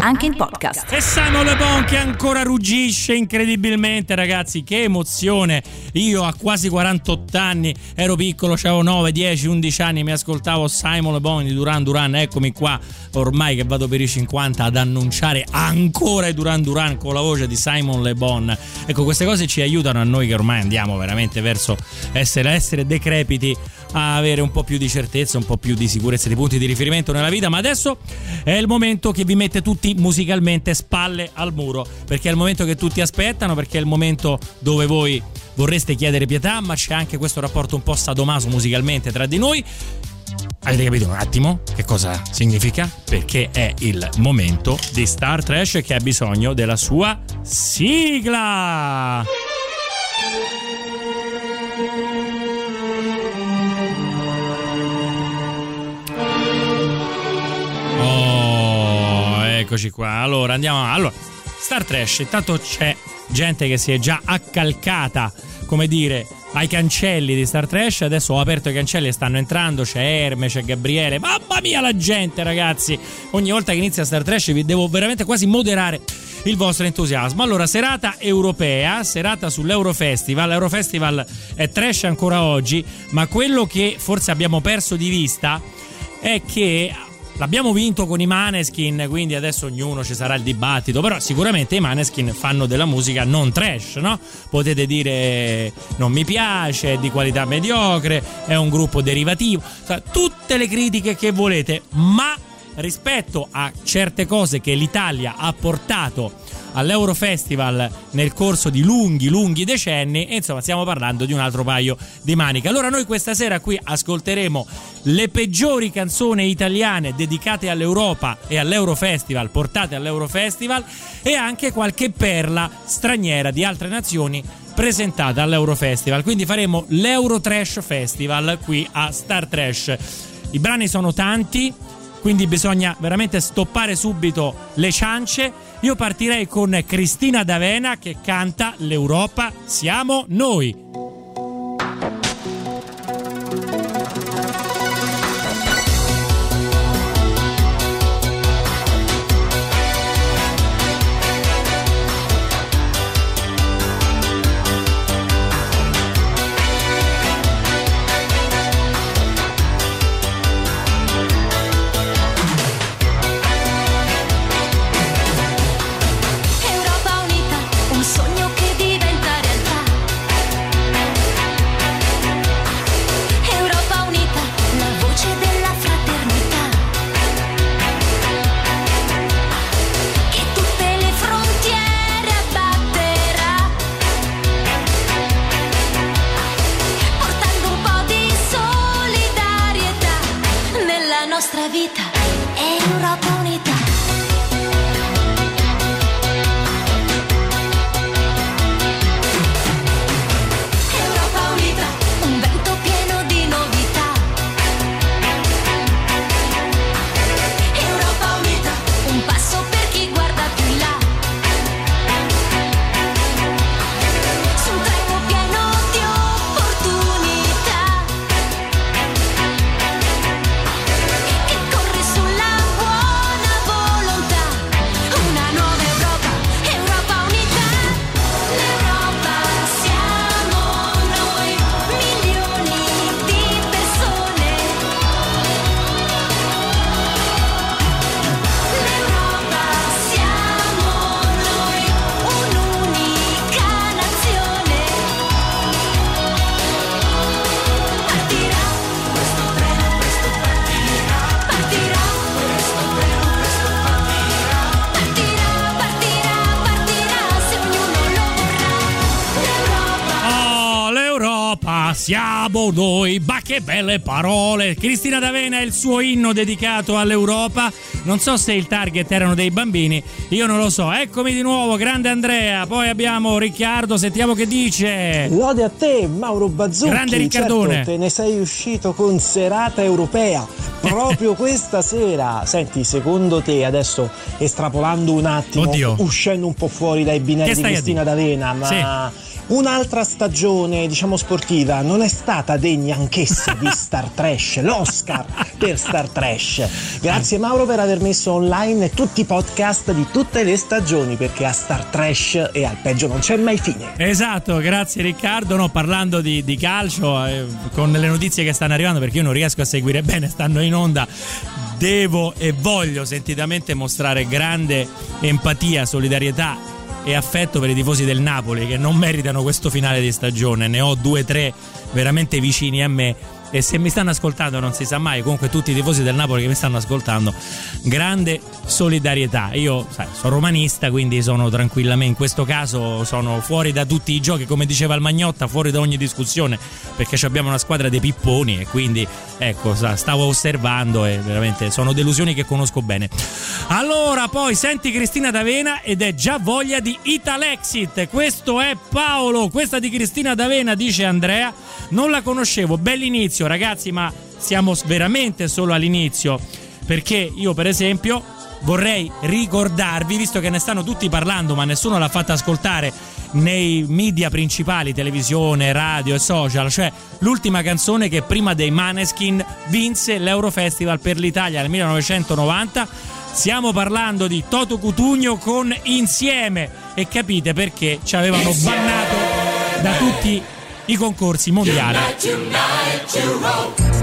Anche in podcast. E Simon Le Bon che ancora ruggisce incredibilmente, ragazzi. Che emozione! Io a quasi 48 anni ero piccolo, avevo 9, 10, 11 anni, mi ascoltavo Simon Le Bon di Duran Duran. Eccomi qua, ormai che vado per i 50, ad annunciare ancora i Duran Duran con la voce di Simon Le Bon. Ecco, queste cose ci aiutano a noi che ormai andiamo veramente verso essere, essere decrepiti a avere un po' più di certezza, un po' più di sicurezza di punti di riferimento nella vita. Ma adesso è il momento che vi mette tutti musicalmente spalle al muro, perché è il momento che tutti aspettano, perché è il momento dove voi vorreste chiedere pietà, ma c'è anche questo rapporto un po' sadomaso musicalmente tra di noi. Avete capito un attimo che cosa significa? Perché è il momento di Star Trash che ha bisogno della sua sigla. Eccoci qua. Allora andiamo. Allora, Star Trash, intanto c'è gente che si è già accalcata, come dire, ai cancelli di Star Trash. Adesso ho aperto i cancelli e stanno entrando. C'è Erme, c'è Gabriele. Mamma mia, la gente, ragazzi! Ogni volta che inizia Star Trash vi devo veramente quasi moderare il vostro entusiasmo. Allora, serata europea, serata sull'Eurofestival. L'Eurofestival è trash ancora oggi, ma quello che forse abbiamo perso di vista è che L'abbiamo vinto con i Maneskin, quindi adesso ognuno ci sarà il dibattito, però sicuramente i Maneskin fanno della musica non trash, no? Potete dire non mi piace, è di qualità mediocre, è un gruppo derivativo, cioè, tutte le critiche che volete, ma rispetto a certe cose che l'Italia ha portato all'Eurofestival nel corso di lunghi, lunghi decenni. E insomma, stiamo parlando di un altro paio di maniche. Allora, noi questa sera qui ascolteremo le peggiori canzoni italiane dedicate all'Europa e all'Eurofestival, portate all'Eurofestival, e anche qualche perla straniera di altre nazioni presentata all'Eurofestival. Quindi faremo l'Eurotrash Festival qui a Star Trash. I brani sono tanti, quindi bisogna veramente stoppare subito le ciance. Io partirei con Cristina D'Avena che canta L'Europa siamo noi. Che belle parole! Cristina D'Avena è il suo inno dedicato all'Europa. Non so se il target erano dei bambini, io non lo so. Eccomi di nuovo, grande Andrea. Poi abbiamo Riccardo, sentiamo che dice. Lode a te, Mauro Bazzucchi. Grande Riccardone. Certo, te ne sei uscito con serata europea proprio questa sera. Senti, secondo te, adesso estrapolando un attimo, Oddio. uscendo un po' fuori dai binari di Cristina D'Avena, ma Un'altra stagione, diciamo sportiva, non è stata degna anch'essa di Star Trash, l'Oscar per Star Trash. Grazie Mauro per aver messo online tutti i podcast di tutte le stagioni, perché a Star Trash e al peggio non c'è mai fine. Esatto, grazie Riccardo. No, parlando di, di calcio, eh, con le notizie che stanno arrivando, perché io non riesco a seguire bene, stanno in onda devo e voglio sentitamente mostrare grande empatia, solidarietà e affetto per i tifosi del Napoli che non meritano questo finale di stagione. Ne ho due o tre veramente vicini a me e se mi stanno ascoltando non si sa mai, comunque tutti i tifosi del Napoli che mi stanno ascoltando, grande solidarietà. Io sai, sono romanista, quindi sono tranquillamente, in questo caso sono fuori da tutti i giochi, come diceva il Magnotta, fuori da ogni discussione, perché abbiamo una squadra dei pipponi e quindi ecco, stavo osservando e veramente sono delusioni che conosco bene. Allora, poi senti Cristina D'Avena ed è già voglia di Italexit. Questo è Paolo, questa di Cristina D'Avena, dice Andrea. Non la conoscevo, bell'inizio ragazzi, ma siamo veramente solo all'inizio. Perché io, per esempio, vorrei ricordarvi, visto che ne stanno tutti parlando, ma nessuno l'ha fatta ascoltare nei media principali, televisione, radio e social, cioè l'ultima canzone che prima dei Maneskin vinse l'Eurofestival per l'Italia nel 1990. Stiamo parlando di Toto Cutugno con Insieme e capite perché ci avevano bannato da tutti concorsi mondiali. con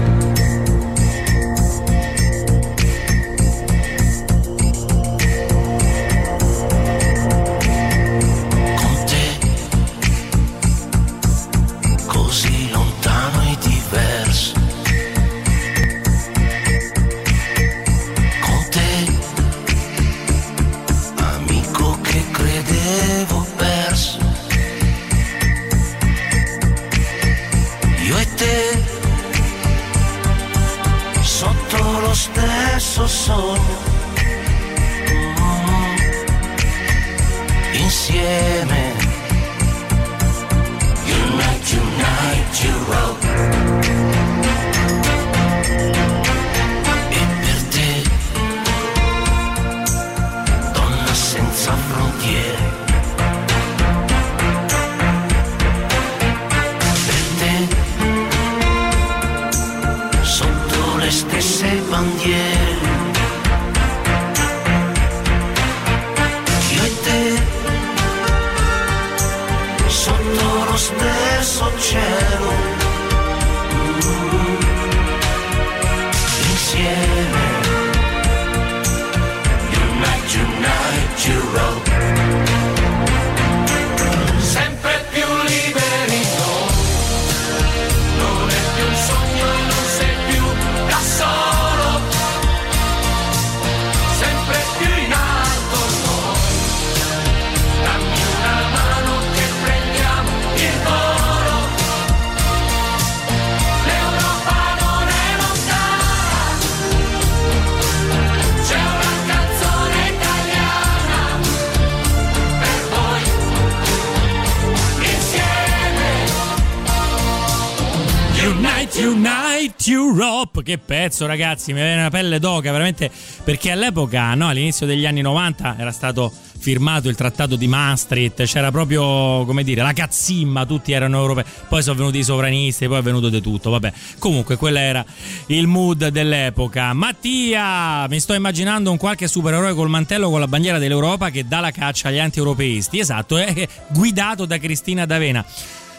lo stesso sogno. Mm. insieme. Unite, unite, Europe che pezzo ragazzi, mi viene una pelle d'oca veramente perché all'epoca, no, all'inizio degli anni 90 era stato firmato il trattato di Maastricht, c'era proprio, come dire, la cazzimma, tutti erano europei, poi sono venuti i sovranisti, poi è venuto di tutto, vabbè. Comunque quello era il mood dell'epoca. Mattia, mi sto immaginando un qualche supereroe col mantello con la bandiera dell'Europa che dà la caccia agli anti-europeisti, esatto, è guidato da Cristina D'Avena.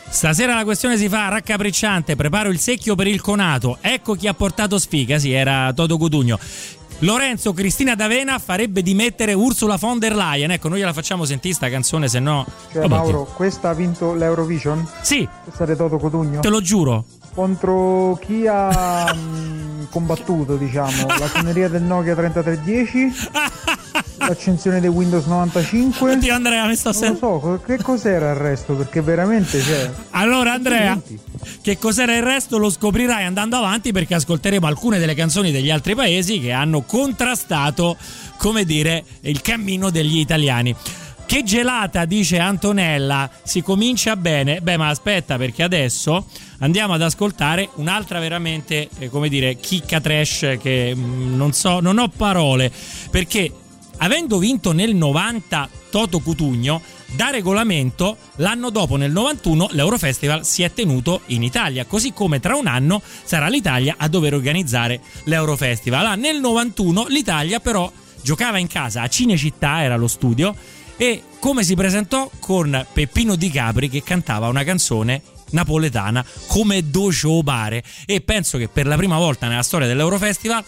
Stasera la questione si fa raccapricciante, preparo il secchio per il conato. Ecco chi ha portato sfiga, sì, era Toto Cutugno. Lorenzo Cristina D'Avena farebbe dimettere Ursula von der Leyen. Ecco, noi gliela facciamo sentire sta canzone, se no. Cioè, Vabbè, Mauro, questa ha vinto l'Eurovision? Sì, Questa è Toto Cotugno? te lo giuro. Contro chi ha mh, combattuto, diciamo, la suoneria del Nokia 3310, l'accensione del Windows 95. Oddio, Andrea, mi sto Non lo sentendo. so, che cos'era il resto? Perché veramente cioè, c'è. Allora, Andrea, che cos'era il resto lo scoprirai andando avanti perché ascolteremo alcune delle canzoni degli altri paesi che hanno contrastato, come dire, il cammino degli italiani. Che gelata, dice Antonella, si comincia bene. Beh, ma aspetta, perché adesso andiamo ad ascoltare un'altra veramente, eh, come dire, chicca trash che mm, non so, non ho parole. Perché avendo vinto nel 90 Toto Cutugno, da regolamento l'anno dopo nel 91 l'Eurofestival si è tenuto in Italia, così come tra un anno sarà l'Italia a dover organizzare l'Eurofestival. Ah, nel 91 l'Italia però giocava in casa a Cinecittà, era lo studio, e come si presentò con Peppino Di Capri che cantava una canzone napoletana come Docio Bare e penso che per la prima volta nella storia dell'Eurofestival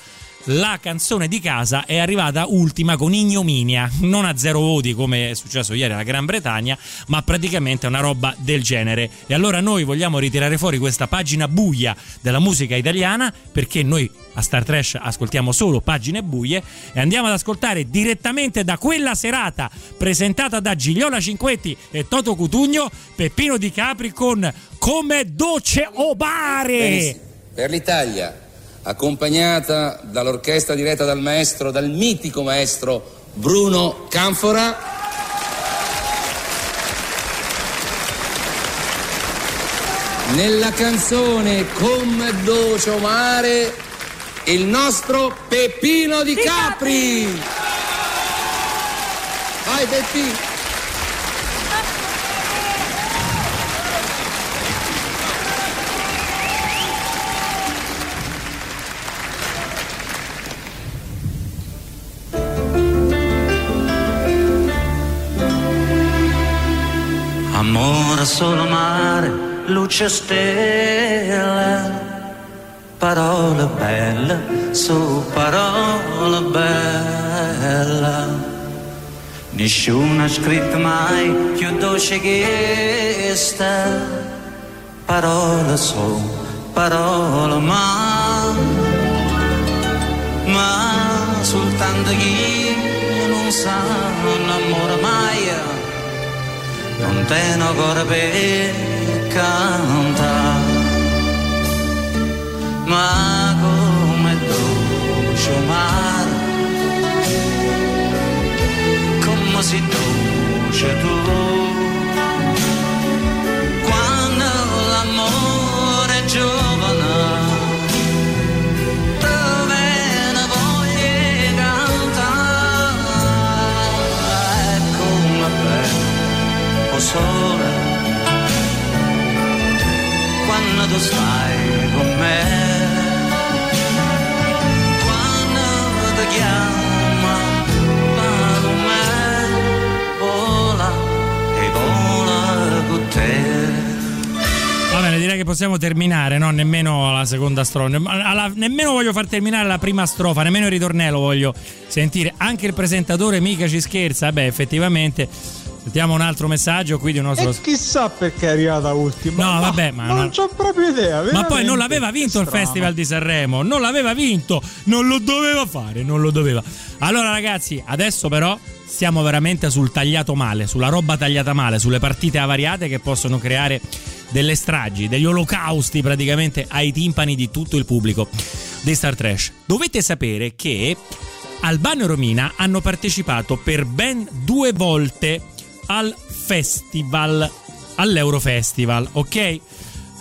la canzone di casa è arrivata ultima con ignominia, non a zero voti come è successo ieri alla Gran Bretagna, ma praticamente una roba del genere. E allora noi vogliamo ritirare fuori questa pagina buia della musica italiana perché noi a Star Trash ascoltiamo solo pagine buie e andiamo ad ascoltare direttamente da quella serata presentata da Gigliola Cinquetti e Toto Cutugno Peppino Di Capri con Come Doce Obare. Per l'Italia, accompagnata dall'orchestra diretta dal maestro, dal mitico maestro Bruno Canfora. Nella canzone Come Doce Mare il nostro Peppino Di Capri. Vai Peppi. Amore solo mare, luce stelle, parole belle su parole belle. Nessuno ha scritto mai più dolce che questa, parole su parole ma, ma soltanto chi non sa amore mai non te ancora per cantare, ma come dolce mare, come si dolce tu, quando l'amore è stai con me quando ti chiama me vola e vola con te Va bene, direi che possiamo terminare, no? Nemmeno la seconda strofa. Nemmeno voglio far terminare la prima strofa, nemmeno il ritornello voglio sentire. Anche il presentatore mica ci scherza. Beh, effettivamente. Sentiamo un altro messaggio qui di un nostro. E chissà perché è arrivata ultima. No, vabbè, ma non non- c'ho proprio idea. Ma poi non l'aveva vinto il Strano. Festival di Sanremo, non l'aveva vinto, non lo doveva fare, non lo doveva. Allora ragazzi, adesso però stiamo veramente sul tagliato male, sulla roba tagliata male, sulle partite avariate che possono creare delle stragi, degli olocausti praticamente ai timpani di tutto il pubblico di Star Trash. Dovete sapere che Albano e Romina hanno partecipato per ben due volte al festival, all'Eurofestival, ok?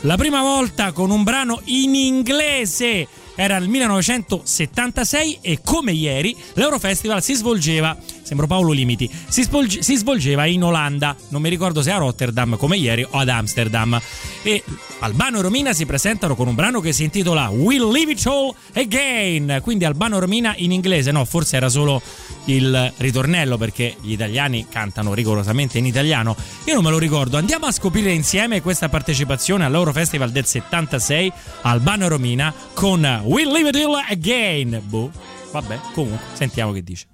La prima volta con un brano in inglese era il 1976 e come ieri l'Eurofestival si svolgeva, sembro Paolo Limiti, si, svolge- si svolgeva in Olanda, non mi ricordo se a Rotterdam come ieri o ad Amsterdam. E Albano e Romina si presentano con un brano che si intitola We'll Leave It All Again, quindi Albano e Romina in inglese, no, forse era solo il ritornello perché gli italiani cantano rigorosamente in italiano. Io non me lo ricordo. Andiamo a scoprire insieme questa partecipazione all'Eurofestival del 76 Albano e Romina con We'll Leave It All Again. Boh, vabbè, comunque, sentiamo che dice.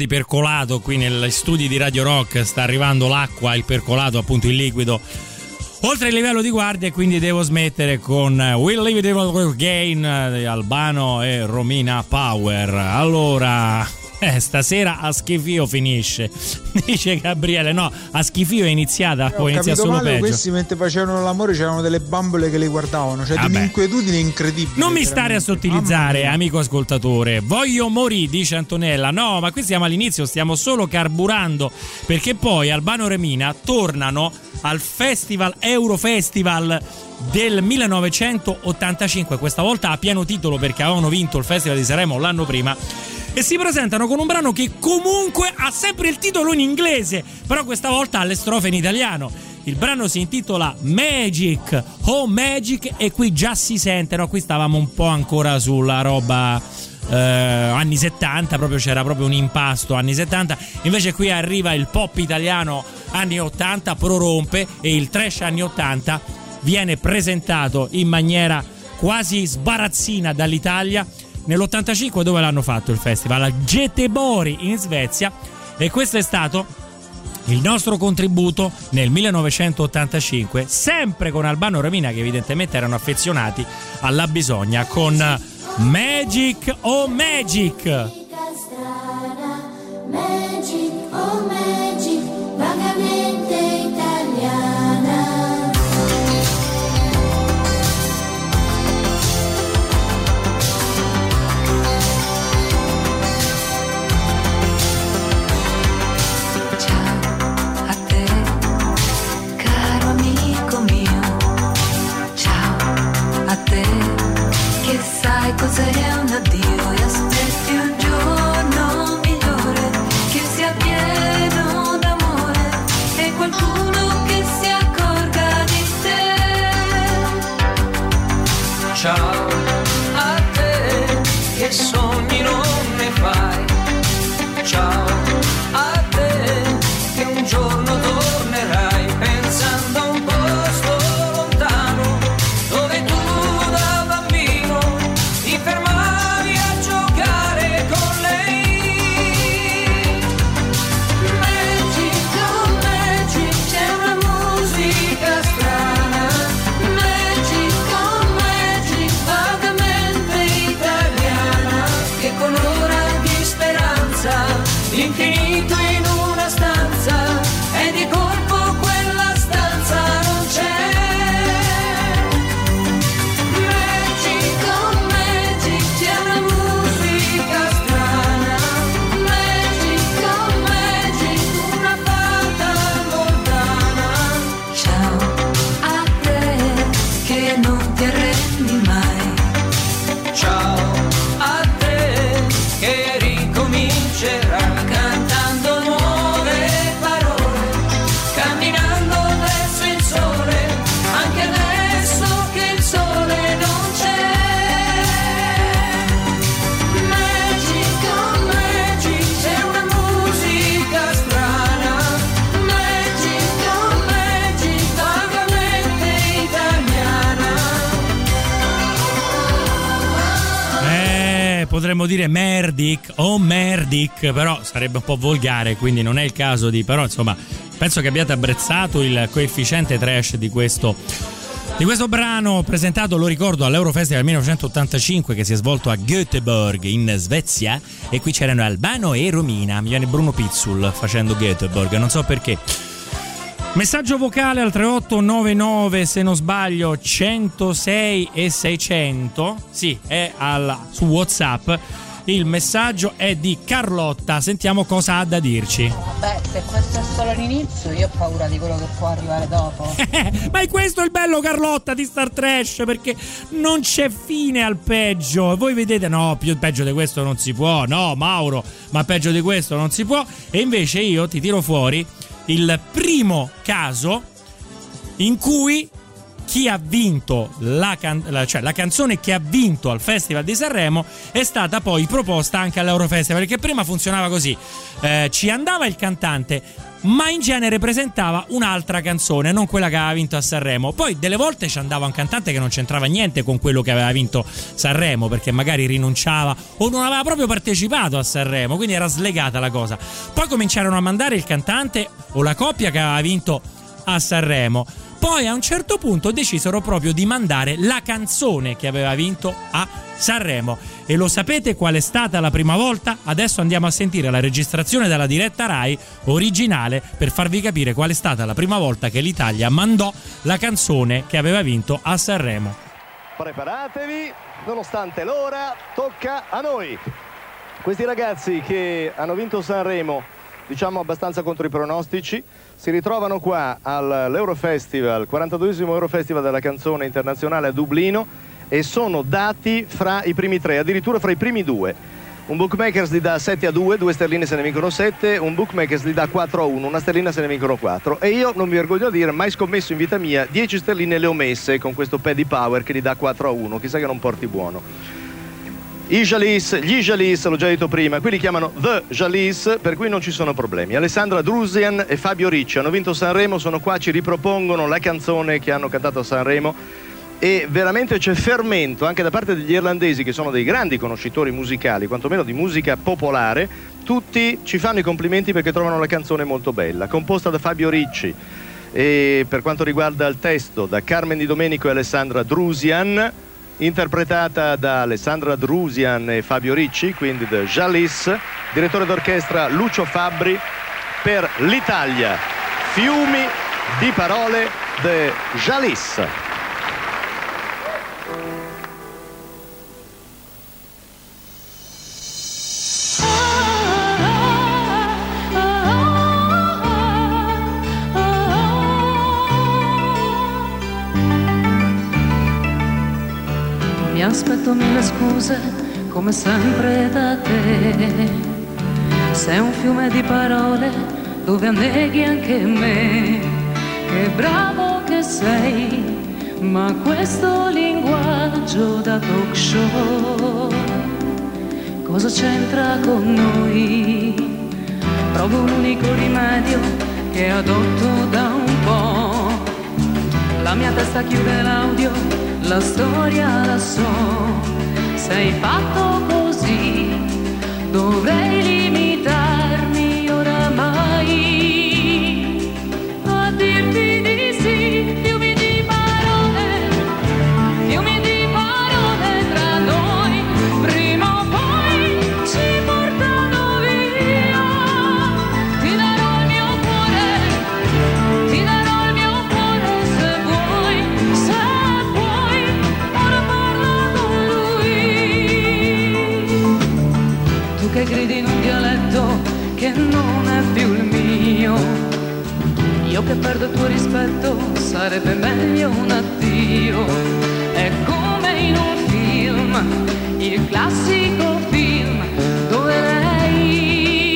Di percolato qui negli studi di Radio Rock. Sta arrivando l'acqua, il percolato, appunto il liquido. Oltre il livello di guardia, quindi devo smettere con Will Live It Again di Albano e Romina Power. Allora, eh, stasera a schifio finisce. Dice Gabriele, no, a schifio è iniziata, Ho poi inizia capito solo male, peggio. questi mentre facevano l'amore c'erano delle bambole che li guardavano, cioè di Vabbè. un'inquietudine incredibile. Non mi stare a sottilizzare, amico ascoltatore. Voglio morire, dice Antonella. No, ma qui siamo all'inizio, stiamo solo carburando. Perché poi Albano e Remina tornano al Festival Eurofestival del 1985. Questa volta a pieno titolo perché avevano vinto il Festival di Sanremo l'anno prima. E si presentano con un brano che comunque ha sempre il titolo in inglese, però questa volta ha le strofe in italiano. Il brano si intitola Magic, Oh Magic e qui già si sente, no? Qui stavamo un po' ancora sulla roba eh, anni 70, proprio c'era proprio un impasto anni 70, invece qui arriva il pop italiano anni 80, prorompe e il trash anni 80 viene presentato in maniera quasi sbarazzina dall'Italia nell'85 dove l'hanno fatto il festival a Göteborg in Svezia e questo è stato il nostro contributo nel 1985, sempre con Albano e Romina che evidentemente erano affezionati alla bisogna con Magic o Magic. Magic, potremmo dire Merdic o Merdic, però sarebbe un po' volgare, quindi non è il caso di... però insomma penso che abbiate apprezzato il coefficiente trash di questo di questo brano presentato, lo ricordo, all'Eurofestival 1985 che si è svolto a Göteborg in Svezia e qui c'erano Albano e Romina, mi viene Bruno Pizzul facendo Göteborg, non so perché. Messaggio vocale al 3899 se non sbaglio 106 e 600, sì, è al, su WhatsApp. Il messaggio è di Carlotta, sentiamo cosa ha da dirci. Beh, se questo è solo l'inizio, io ho paura di quello che può arrivare dopo. Ma è questo il bello Carlotta di Star Trash perché non c'è fine al peggio. Voi vedete, no, più peggio di questo non si può. No, Mauro, ma peggio di questo non si può. E invece io ti tiro fuori il primo caso in cui chi ha vinto la, can- la- cioè la canzone che ha vinto al Festival di Sanremo è stata poi proposta anche all'Eurofestival perché prima funzionava così. Eh, ci andava il cantante ma in genere presentava un'altra canzone, non quella che aveva vinto a Sanremo. Poi delle volte ci andava un cantante che non c'entrava niente con quello che aveva vinto Sanremo, perché magari rinunciava o non aveva proprio partecipato a Sanremo, quindi era slegata la cosa. Poi cominciarono a mandare il cantante o la coppia che aveva vinto a Sanremo. Poi a un certo punto decisero proprio di mandare la canzone che aveva vinto a Sanremo. E lo sapete qual è stata la prima volta? Adesso andiamo a sentire la registrazione della diretta Rai originale per farvi capire qual è stata la prima volta che l'Italia mandò la canzone che aveva vinto a Sanremo. Preparatevi, nonostante l'ora, tocca a noi. Questi ragazzi che hanno vinto Sanremo, diciamo abbastanza contro i pronostici, si ritrovano qua all'Eurofestival, 42esimo Eurofestival della canzone internazionale a Dublino e sono dati fra i primi tre, addirittura fra i primi due. Un bookmakers li dà 7 a 2, due sterline se ne vincono 7, un bookmakers li dà 4 a 1, una sterlina se ne vincono 4. E io non mi vergogno a dire, mai scommesso in vita mia, 10 sterline le ho messe con questo Paddy Power che li dà 4 a 1, chissà che non porti buono. I Jalis, gli Jalis, l'ho già detto prima, qui li chiamano The Jalis, per cui non ci sono problemi. Alessandra Drusian e Fabio Ricci hanno vinto Sanremo, sono qua, ci ripropongono la canzone che hanno cantato a Sanremo e veramente c'è fermento anche da parte degli irlandesi che sono dei grandi conoscitori musicali, quantomeno di musica popolare, tutti ci fanno i complimenti perché trovano la canzone molto bella, composta da Fabio Ricci e per quanto riguarda il testo da Carmen Di Domenico e Alessandra Drusian, interpretata da Alessandra Drusian e Fabio Ricci, quindi The Jalis, direttore d'orchestra Lucio Fabbri per l'Italia. Fiumi di parole The Jalis. Aspetto mille scuse, come sempre da te. Sei un fiume di parole dove anneghi anche me. Che bravo che sei, ma questo linguaggio da talk show cosa c'entra con noi? Provo un unico rimedio che adotto da un po'. La mia testa chiude l'audio, la storia la so. Sei fatto così, dovrei limitarmi Che perdo il tuo rispetto, sarebbe meglio un addio. È come in un film, il classico film dove lei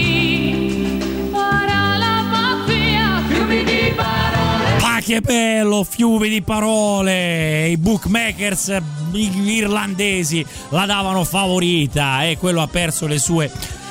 farà la pazzia, fiumi di parole. Ma che bello, fiumi di parole! I bookmakers irlandesi la davano favorita e quello ha perso le sue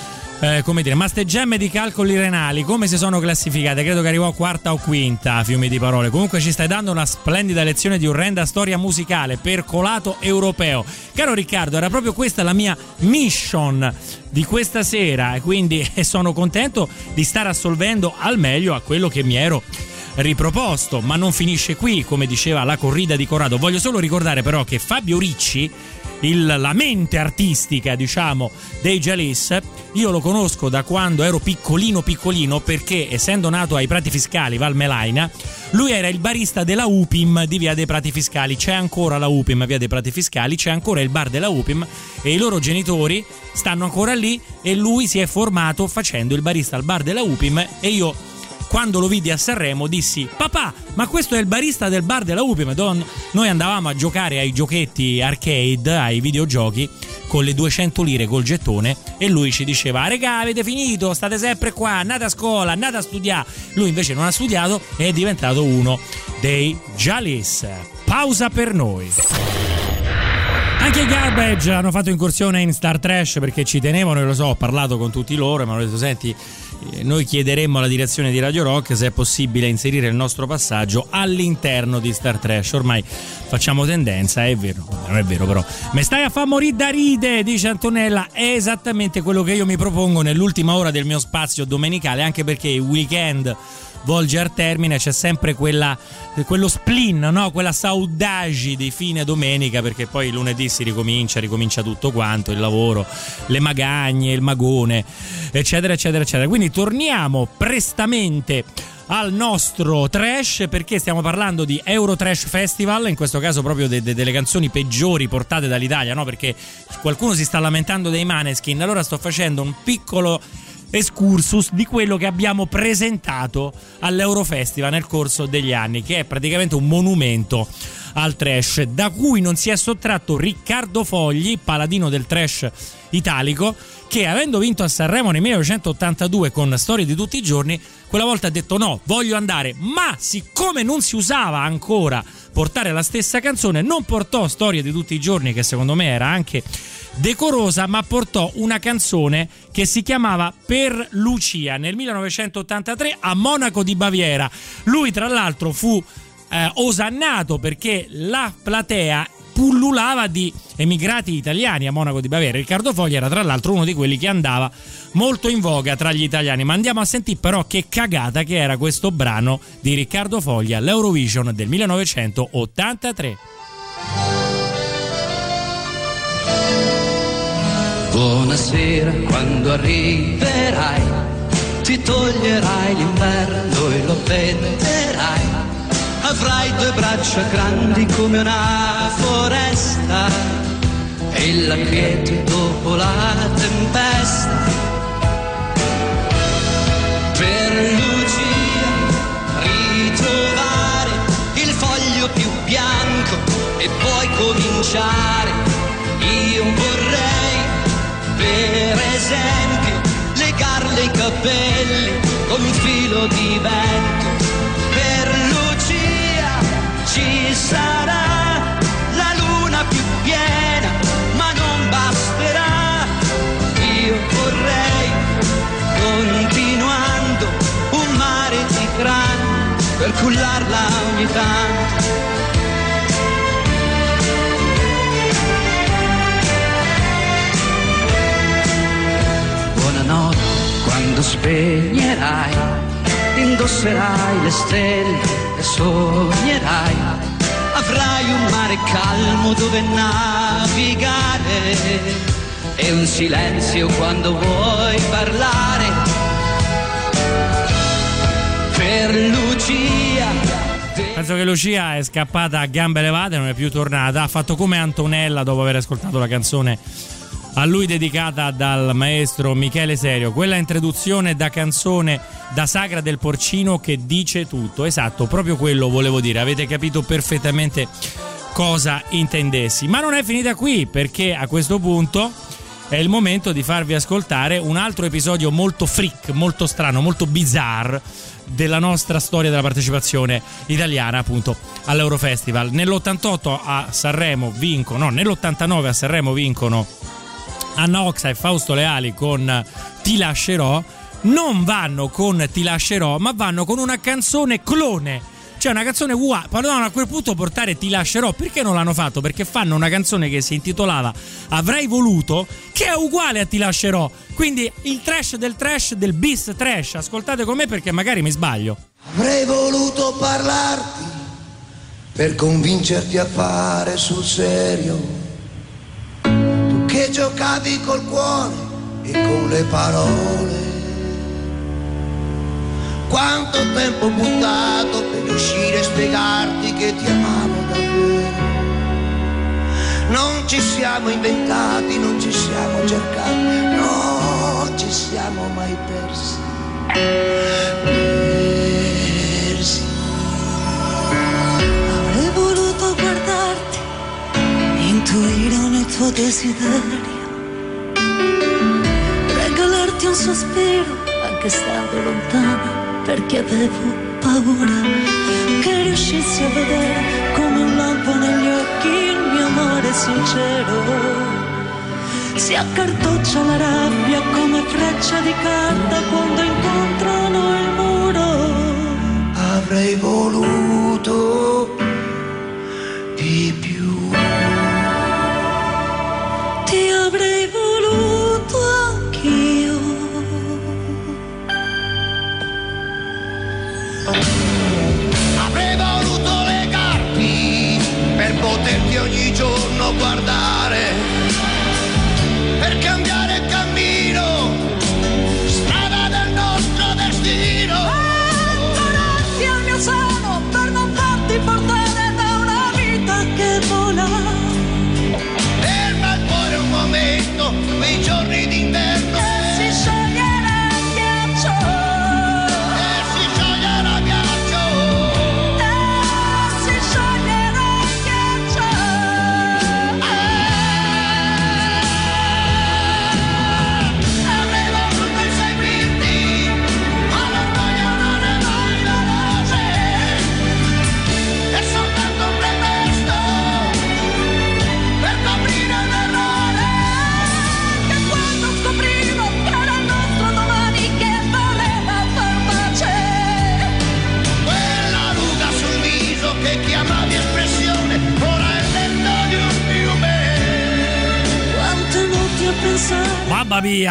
eh, come dire, Gemme di calcoli renali, come si sono classificate? Credo che arrivò quarta o quinta, fiumi di parole. Comunque ci stai dando una splendida lezione di orrenda storia musicale, percolato europeo. Caro Riccardo, era proprio questa la mia mission di questa sera e quindi sono contento di stare assolvendo al meglio a quello che mi ero riproposto, ma non finisce qui, come diceva la corrida di Corrado. Voglio solo ricordare però che Fabio Ricci, il- la mente artistica, diciamo, dei Jalis, io lo conosco da quando ero piccolino piccolino perché essendo nato ai Prati Fiscali, Val Melaina, lui era il barista della UPIM di Via dei Prati Fiscali. C'è ancora la UPIM Via dei Prati Fiscali, c'è ancora il bar della UPIM e i loro genitori stanno ancora lì e lui si è formato facendo il barista al bar della UPIM e io quando lo vidi a Sanremo dissi papà ma questo è il barista del bar della UPIM Don- noi andavamo a giocare ai giochetti arcade ai videogiochi con le 200 lire col gettone e lui ci diceva regà avete finito state sempre qua andate a scuola andate a studiare. Lui invece non ha studiato e è diventato uno dei Jalis. Pausa per noi. Anche i Garbage hanno fatto incursione in Star Trash perché ci tenevano e lo so, ho parlato con tutti loro e mi hanno detto senti, noi chiederemmo alla direzione di Radio Rock se è possibile inserire il nostro passaggio all'interno di Star Trash. Ormai facciamo tendenza, è vero, non è vero però. Me stai a far morire da ride, dice Antonella, è esattamente quello che io mi propongo nell'ultima ora del mio spazio domenicale, anche perché il weekend volge al termine, c'è sempre quella, quello splin, no? quella saudagi di fine domenica, perché poi lunedì si ricomincia, ricomincia tutto quanto, il lavoro, le magagne, il magone, eccetera, eccetera, eccetera. Quindi torniamo prestamente al nostro trash perché stiamo parlando di Euro Trash Festival, in questo caso proprio de- de- delle canzoni peggiori portate dall'Italia, no? Perché qualcuno si sta lamentando dei Maneskin, allora sto facendo un piccolo excursus di quello che abbiamo presentato all'Eurofestival nel corso degli anni, che è praticamente un monumento al trash, da cui non si è sottratto Riccardo Fogli, paladino del trash italico, che avendo vinto a Sanremo nel 1982 con Storie di tutti i giorni, quella volta ha detto no, voglio andare, ma siccome non si usava ancora portare la stessa canzone, non portò Storie di tutti i giorni, che secondo me era anche decorosa, ma portò una canzone che si chiamava Per Lucia nel 1983 a Monaco di Baviera. Lui, tra l'altro, fu eh, osannato perché la platea pullulava di emigrati italiani a Monaco di Baviera. Riccardo Foglia era tra l'altro uno di quelli che andava molto in voga tra gli italiani. Ma andiamo a sentire però che cagata che era questo brano di Riccardo Foglia, l'Eurovision del 1983. Buonasera quando arriverai, ti toglierai l'inverno e lo venderai. Avrai due braccia grandi come una foresta e la quiete dopo la tempesta. E poi cominciare. Io vorrei, per esempio, legarle i capelli con un filo di vento. Per Lucia ci sarà la luna più piena, ma non basterà. Io vorrei, continuando, un mare di grani per cullarla ogni tanto. Spegnerai, indosserai le stelle e sognerai. Avrai un mare calmo dove navigare e un silenzio quando vuoi parlare. Per Lucia Penso che Lucia è scappata a gambe levate, non è più tornata. Ha fatto come Antonella dopo aver ascoltato la canzone a lui dedicata dal maestro Michele Serio. Quella introduzione da canzone da Sagra del Porcino che dice tutto. Esatto, proprio quello volevo dire. Avete capito perfettamente cosa intendessi. Ma non è finita qui perché a questo punto è il momento di farvi ascoltare un altro episodio molto freak, molto strano, molto bizarre della nostra storia della partecipazione italiana appunto all'Eurofestival. Nell'88 a Sanremo vincono, no, nell'89 a Sanremo vincono Anna Oxa e Fausto Leali con Ti lascerò non vanno con Ti lascerò, ma vanno con una canzone clone. Cioè una canzone uguale, potevano a quel punto portare Ti lascerò, perché non l'hanno fatto? Perché fanno una canzone che si intitolava Avrei voluto, che è uguale a Ti lascerò. Quindi il trash del trash del bis trash, ascoltate con me perché magari mi sbaglio. Avrei voluto parlarti per convincerti a fare sul serio. Giocavi col cuore e con le parole. Quanto tempo buttato per riuscire a spiegarti che ti amavo davvero. Non ci siamo inventati, non ci siamo cercati, non ci siamo mai. Persi. Intuire ogni tuo desiderio, regalarti un sospiro anche stando lontano, perché avevo paura che riuscissi a vedere come un lampo negli occhi il mio amore sincero. Si accartoccia la rabbia come freccia di carta quando incontrano il muro. Avrei voluto yo no.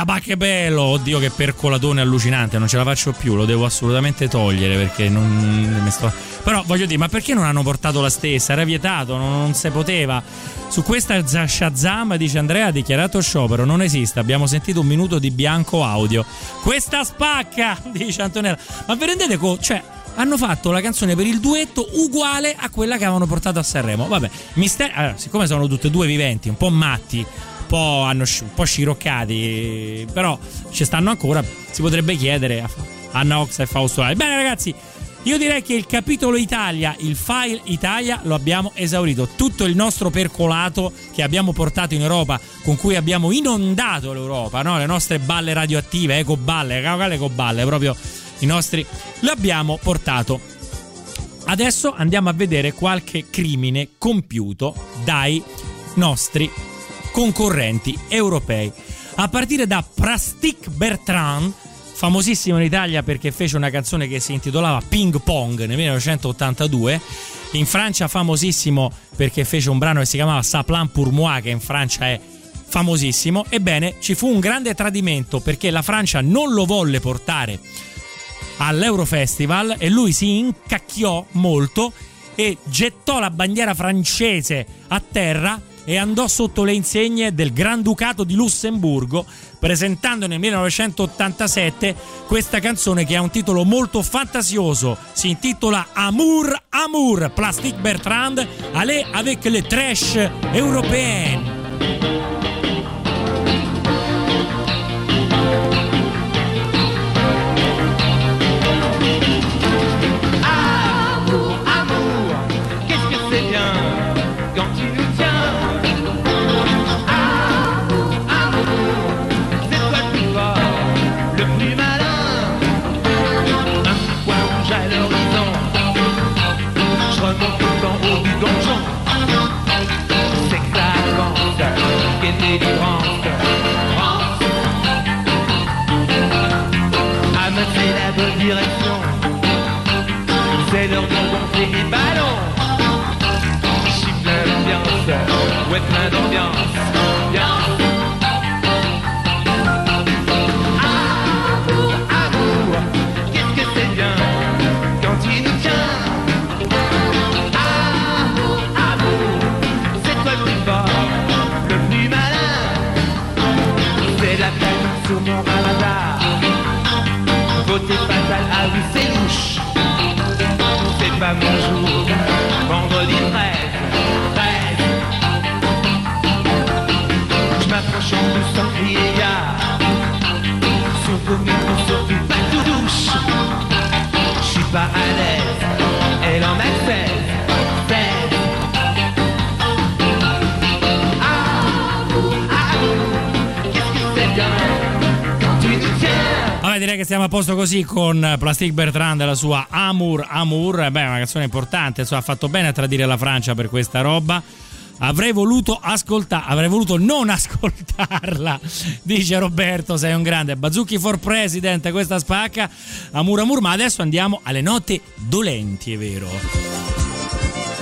Mia, ma che bello! Oddio, che percolatone allucinante, non ce la faccio più, lo devo assolutamente togliere perché non mi sto. Però voglio dire, ma perché non hanno portato la stessa? Era vietato, non, non si poteva. Su questa za- Shazam, dice Andrea, ha dichiarato sciopero, non esiste. Abbiamo sentito un minuto di bianco audio. Questa spacca, dice Antonella. Ma vi rendete conto? Cioè, hanno fatto la canzone per il duetto uguale a quella che avevano portato a Sanremo. Vabbè, mister- allora, siccome sono tutte e due viventi, un po' matti, po', hanno un po' sciroccati, però ci stanno ancora, si potrebbe chiedere a Anna Oxa e Fausto. Bene ragazzi, io direi che il capitolo Italia, il file Italia lo abbiamo esaurito. Tutto il nostro percolato che abbiamo portato in Europa, con cui abbiamo inondato l'Europa, no? le nostre balle radioattive, ecoballe, le ecoballe, proprio i nostri, l'abbiamo portato. Adesso andiamo a vedere qualche crimine compiuto dai nostri concorrenti europei. A partire da Plastic Bertrand, famosissimo in Italia perché fece una canzone che si intitolava Ping Pong nel 1982. In Francia famosissimo perché fece un brano che si chiamava Saplan pour moi, che in Francia è famosissimo. Ebbene, ci fu un grande tradimento perché la Francia non lo volle portare all'Eurofestival e lui si incacchiò molto e gettò la bandiera francese a terra e andò sotto le insegne del Granducato di Lussemburgo presentando nel 1987 questa canzone che ha un titolo molto fantasioso. Si intitola Amour Amour Plastic Bertrand allez avec le trash européen sur mon radar. Beauté fatale, ah oui, c'est louche. C'est pas mon jour, vendredi direi che siamo a posto così con Plastic Bertrand e la sua Amour Amour. Beh, è una canzone importante, insomma, ha fatto bene a tradire la Francia per questa roba. Avrei voluto ascoltare, avrei voluto non ascoltarla, dice Roberto, sei un grande. Bazzucchi for President, questa spacca. Amour Amour, ma adesso andiamo alle note dolenti, è vero.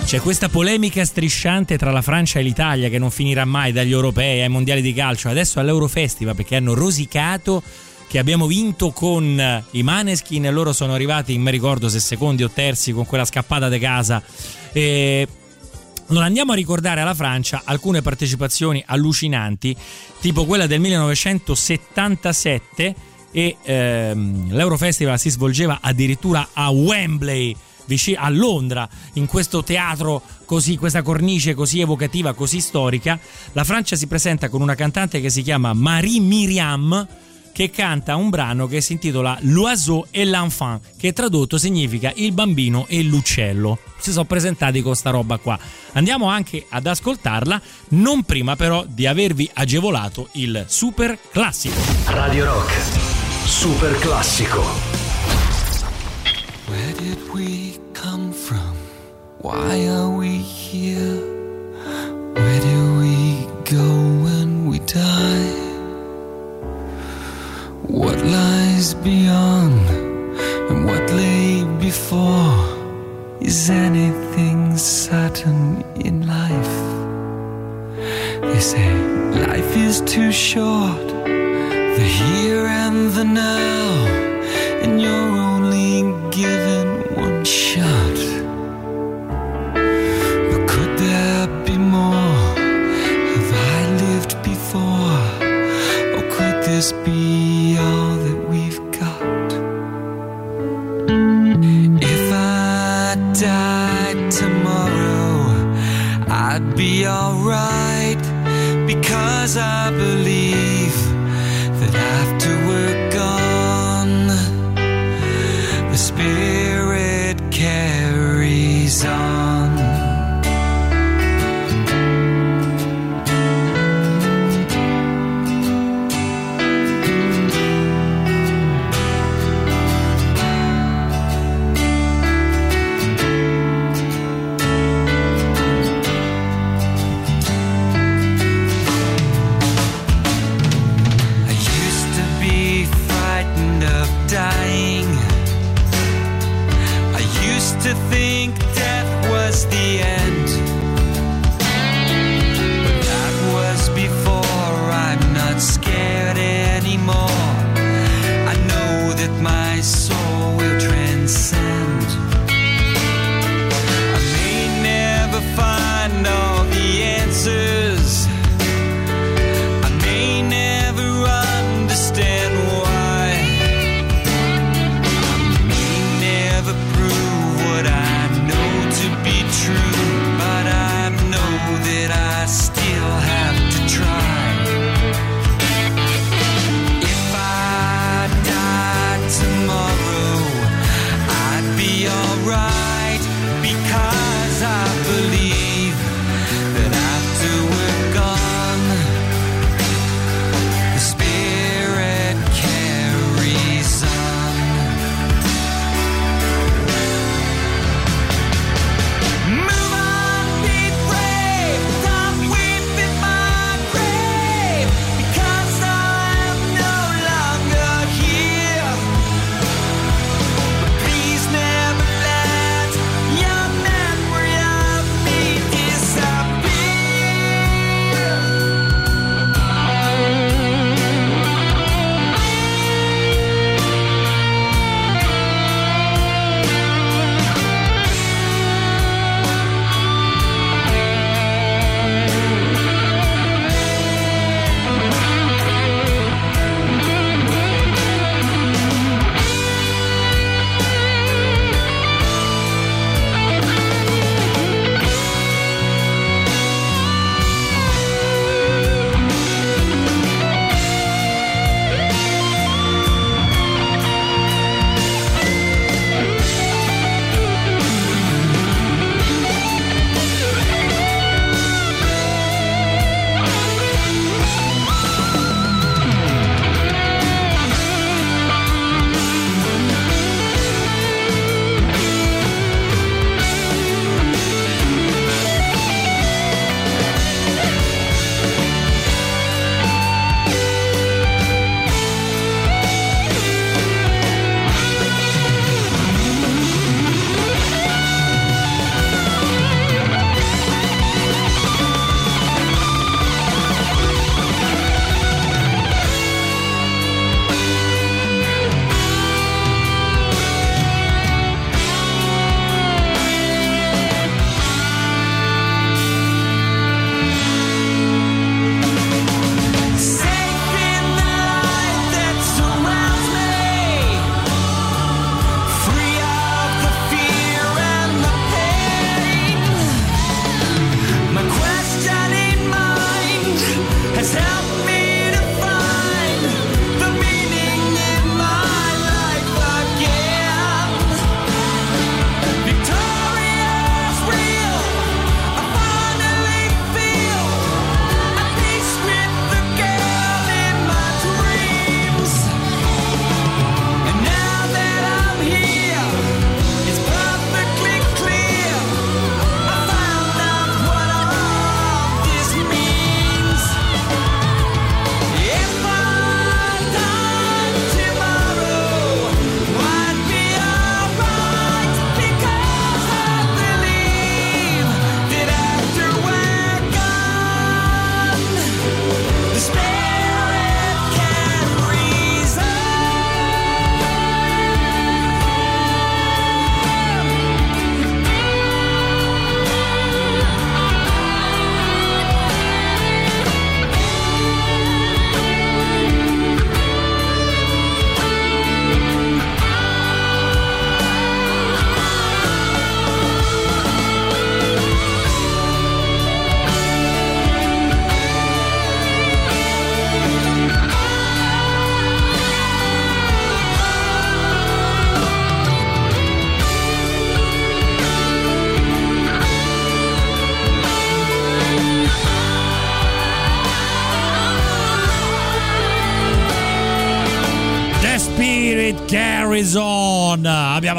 C'è questa polemica strisciante tra la Francia e l'Italia che non finirà mai dagli europei ai mondiali di calcio, adesso all'Eurofestival perché hanno rosicato che abbiamo vinto con i Maneskin e loro sono arrivati, non mi ricordo se secondi o terzi con quella scappata di casa. E non andiamo a ricordare alla Francia alcune partecipazioni allucinanti, tipo quella del 1977 e ehm, l'Eurofestival si svolgeva addirittura a Wembley a Londra, in questo teatro così, questa cornice così evocativa, così storica, la Francia si presenta con una cantante che si chiama Marie Myriam che canta un brano che si intitola L'oiseau et l'enfant, che tradotto significa il bambino e l'uccello. Si sono presentati con sta roba qua. Andiamo anche ad ascoltarla, non prima però di avervi agevolato il super classico. Radio Rock, super classico. Where did we come from? Why are we here? Where do we go when we die? Lies beyond and what lay before? Is anything certain in life? They say life is too short, the here and the now, and you're only given one shot. But could there be more? Have I lived before? Or could this be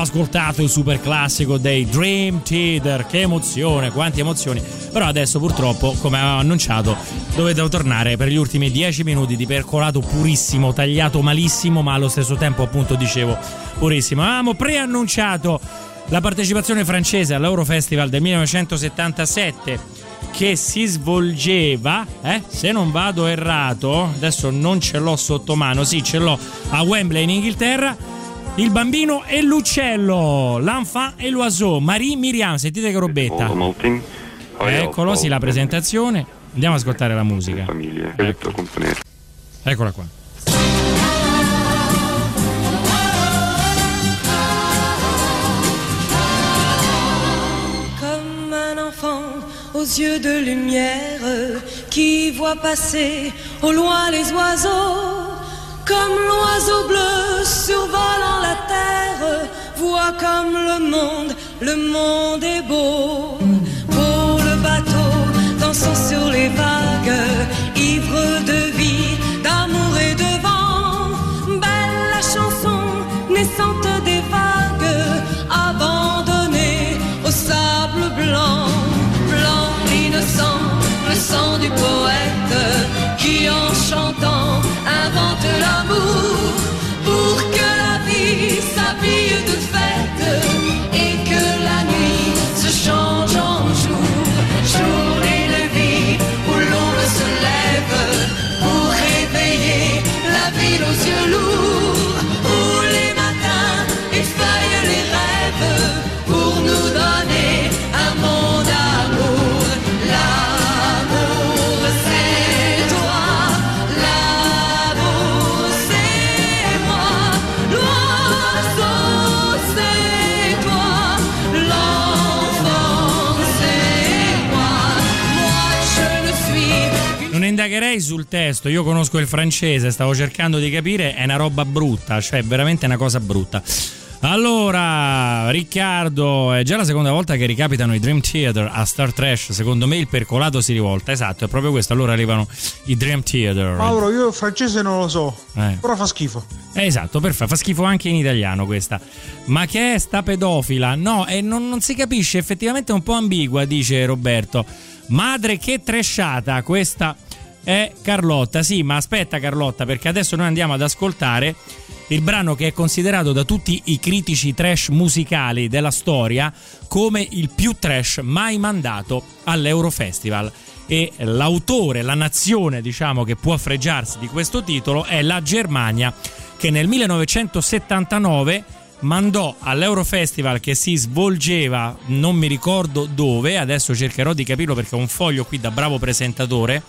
Abbiamo ascoltato il super classico dei Dream Theater. Che emozione, quante emozioni. Però adesso purtroppo, come avevo annunciato, dovete tornare per gli ultimi 10 minuti di percolato purissimo, tagliato malissimo, ma allo stesso tempo appunto dicevo purissimo. Avevamo preannunciato la partecipazione francese all'Eurofestival del 1977 che si svolgeva, eh, se non vado errato, adesso non ce l'ho sotto mano, sì, ce l'ho a Wembley in Inghilterra. Il bambino e l'uccello, l'enfant e l'oiseau, Marie Miriam, sentite che robetta. Eccolo, sì, la presentazione. Andiamo ad ascoltare la musica. Ecco. Eccola qua. Comme un enfant aux yeux de lumière qui voit passer au loin les oiseaux. Comme l'oiseau bleu survolant la terre, voit comme le monde, le monde est beau. Pour le bateau dansant sur les vagues, indagherei sul testo, io conosco il francese, stavo cercando di capire, è una roba brutta, cioè veramente una cosa brutta. Allora, Riccardo, è già la seconda volta che ricapitano i Dream Theater a Star Trash. Secondo me il percolato si rivolta. Esatto, è proprio questo. Allora arrivano i Dream Theater. Mauro, io il francese non lo so, Eh. però fa schifo. Eh, Esatto, perfetto, fa schifo anche in italiano questa. Ma che è sta pedofila? No, e non, non si capisce, effettivamente è un po' ambigua, dice Roberto. Madre che tresciata, questa è Carlotta. Sì, ma aspetta Carlotta, perché adesso noi andiamo ad ascoltare il brano che è considerato da tutti i critici trash musicali della storia come il più trash mai mandato all'Eurofestival. E l'autore, la nazione, diciamo, che può fregiarsi di questo titolo è la Germania, che nel 1979 mandò all'Eurofestival che si svolgeva non mi ricordo dove, adesso cercherò di capirlo perché ho un foglio qui da bravo presentatore,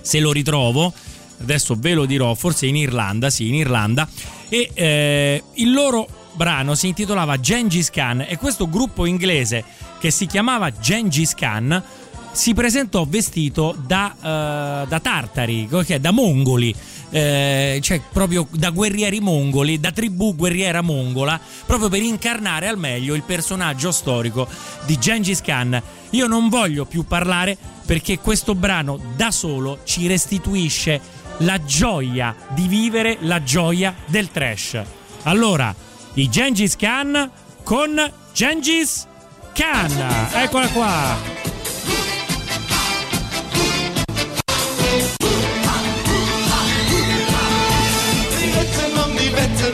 se lo ritrovo, adesso ve lo dirò, forse in Irlanda, sì, in Irlanda, e eh, il loro brano si intitolava Gengis Khan e questo gruppo inglese che si chiamava Gengis Khan si presentò vestito da, eh, da tartari, che- da mongoli, eh, cioè proprio da guerrieri mongoli, da tribù guerriera mongola, proprio per incarnare al meglio il personaggio storico di Gengis Khan. Io non voglio più parlare perché questo brano da solo ci restituisce la gioia di vivere la gioia del trash. Allora, i Gengis Khan con Gengis Khan. Eccola qua.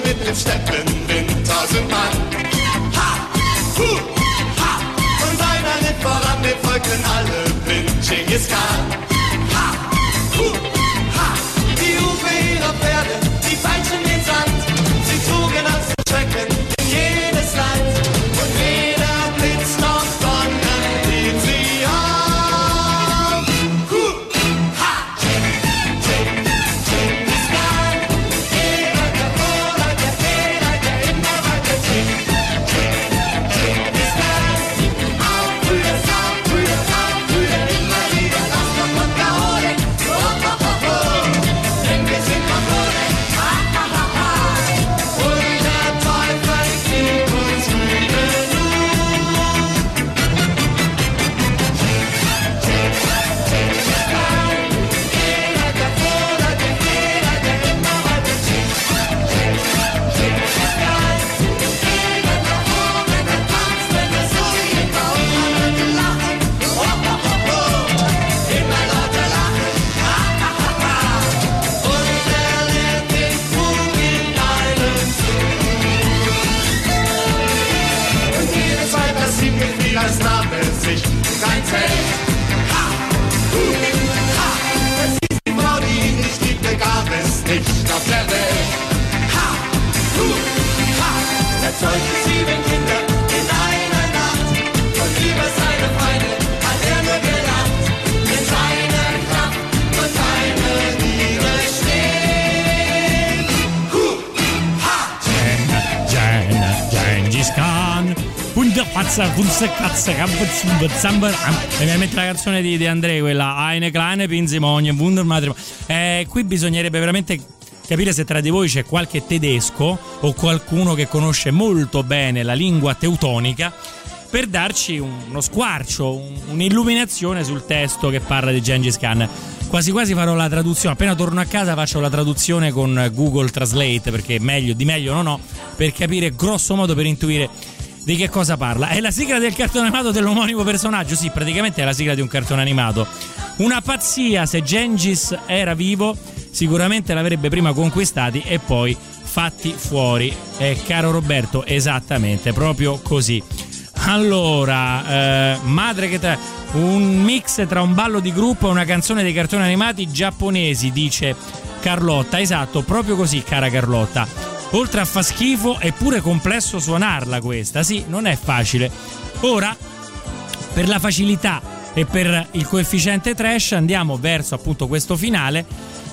Die It's gone. Mi in mente la canzone di, di Andrei, quella Eine kleine Pinzimogne, Wundermadre. Eh, qui bisognerebbe veramente capire se tra di voi c'è qualche tedesco o qualcuno che conosce molto bene la lingua teutonica per darci uno squarcio, un- un'illuminazione sul testo che parla di Gengis Khan. Quasi quasi farò la traduzione, appena torno a casa faccio la traduzione con Google Translate perché meglio, di meglio non ho, per capire grosso modo, per intuire di che cosa parla. È la sigla del cartone animato dell'omonimo personaggio, sì, praticamente è la sigla di un cartone animato. Una pazzia, se Gengis era vivo sicuramente l'avrebbe prima conquistati e poi fatti fuori. Eh, caro Roberto, esattamente, proprio così. Allora, eh, madre che tra un mix tra un ballo di gruppo e una canzone dei cartoni animati giapponesi, dice Carlotta. Esatto, proprio così, cara Carlotta. Oltre a fa schifo, è pure complesso suonarla questa. Sì, non è facile. Ora, per la facilità e per il coefficiente trash, andiamo verso appunto questo finale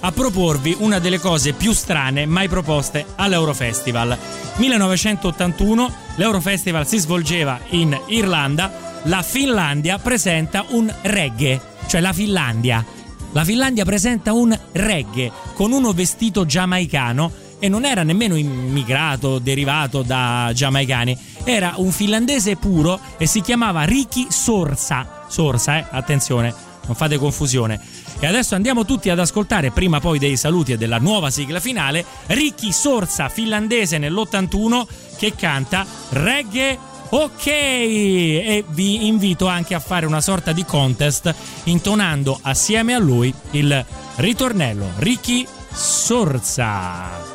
a proporvi una delle cose più strane mai proposte all'Eurofestival. 1981, l'Eurofestival si svolgeva in Irlanda, la Finlandia presenta un reggae, cioè la Finlandia. La Finlandia presenta un reggae con uno vestito giamaicano e non era nemmeno immigrato, derivato da giamaicani, era un finlandese puro e si chiamava Ricky Sorsa. Sorsa, eh, attenzione, non fate confusione. E adesso andiamo tutti ad ascoltare, prima poi dei saluti e della nuova sigla finale, Ricky Sorsa, finlandese nell'81, che canta Reggae Ok! E vi invito anche a fare una sorta di contest intonando assieme a lui il ritornello Ricky Sorsa.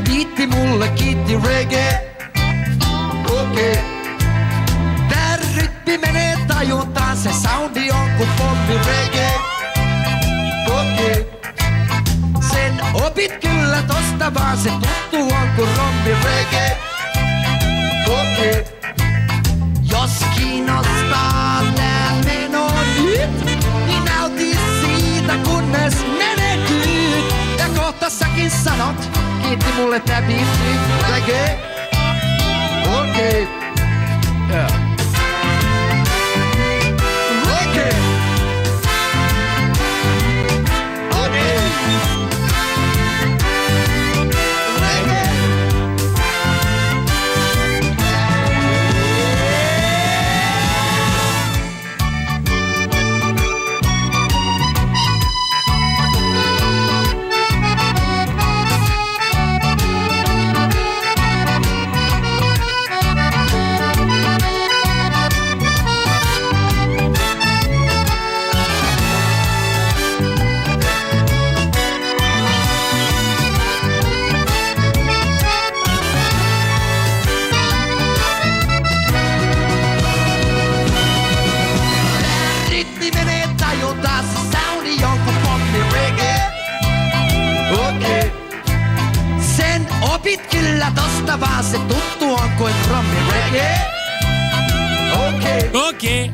Biitti mulle kiitti reggae. Okei. Okay. Tää rytmi menee tajuntaan, se soundi on kun pommi reggae. Okei. Okay. Sen opit kyllä tosta vaan, se tapisserie plaquée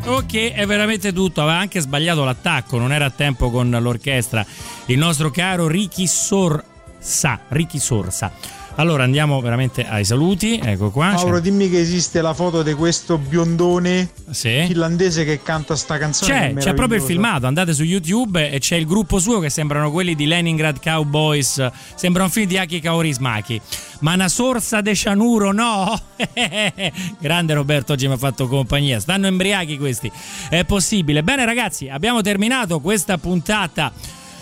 Ok, ok, è veramente tutto. Aveva anche sbagliato l'attacco, non era a tempo con l'orchestra. Il nostro caro Ricky Sorsa. Ricky Sorsa. Allora andiamo veramente ai saluti. Ecco qua. Mauro, c'è- dimmi che esiste la foto di questo biondone Sì. finlandese che canta sta canzone. C'è, c'è proprio il filmato, andate su YouTube e c'è il gruppo suo che sembrano quelli di Leningrad Cowboys, sembra un film di Aki Kaurismaki. Ma una sorsa de cianuro, no? Grande Roberto, oggi mi ha fatto compagnia. Stanno embriachi questi. È possibile. Bene ragazzi, abbiamo terminato questa puntata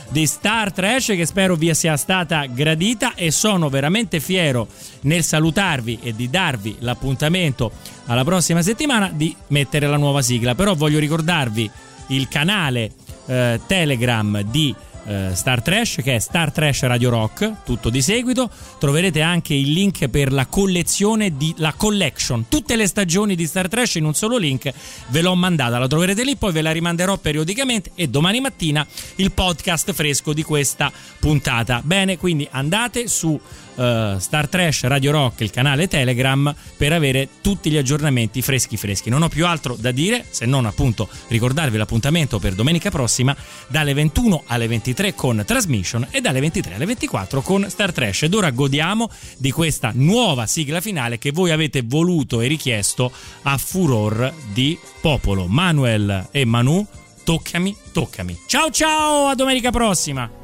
di Star Trash che spero vi sia stata gradita e sono veramente fiero nel salutarvi e di darvi l'appuntamento alla prossima settimana di mettere la nuova sigla. Però voglio ricordarvi il canale eh, Telegram di eh, Star Trash che è Star Trash Radio Rock, tutto di seguito. Troverete anche il link per la collezione di la collection, tutte le stagioni di Star Trash in un solo link. Ve l'ho mandata, la troverete lì, poi ve la rimanderò periodicamente e domani mattina il podcast fresco di questa puntata. Bene, quindi andate su eh, Star Trash Radio Rock, il canale Telegram, per avere tutti gli aggiornamenti freschi freschi. Non ho più altro da dire se non appunto ricordarvi l'appuntamento per domenica prossima dalle 21 alle 23 con Transmission e dalle 23 alle 24 con Star Trash. Ed ora godiamo di questa nuova sigla finale che voi avete voluto e richiesto a furor di popolo. Manuel e Manu, toccami, toccami. Ciao ciao, a domenica prossima!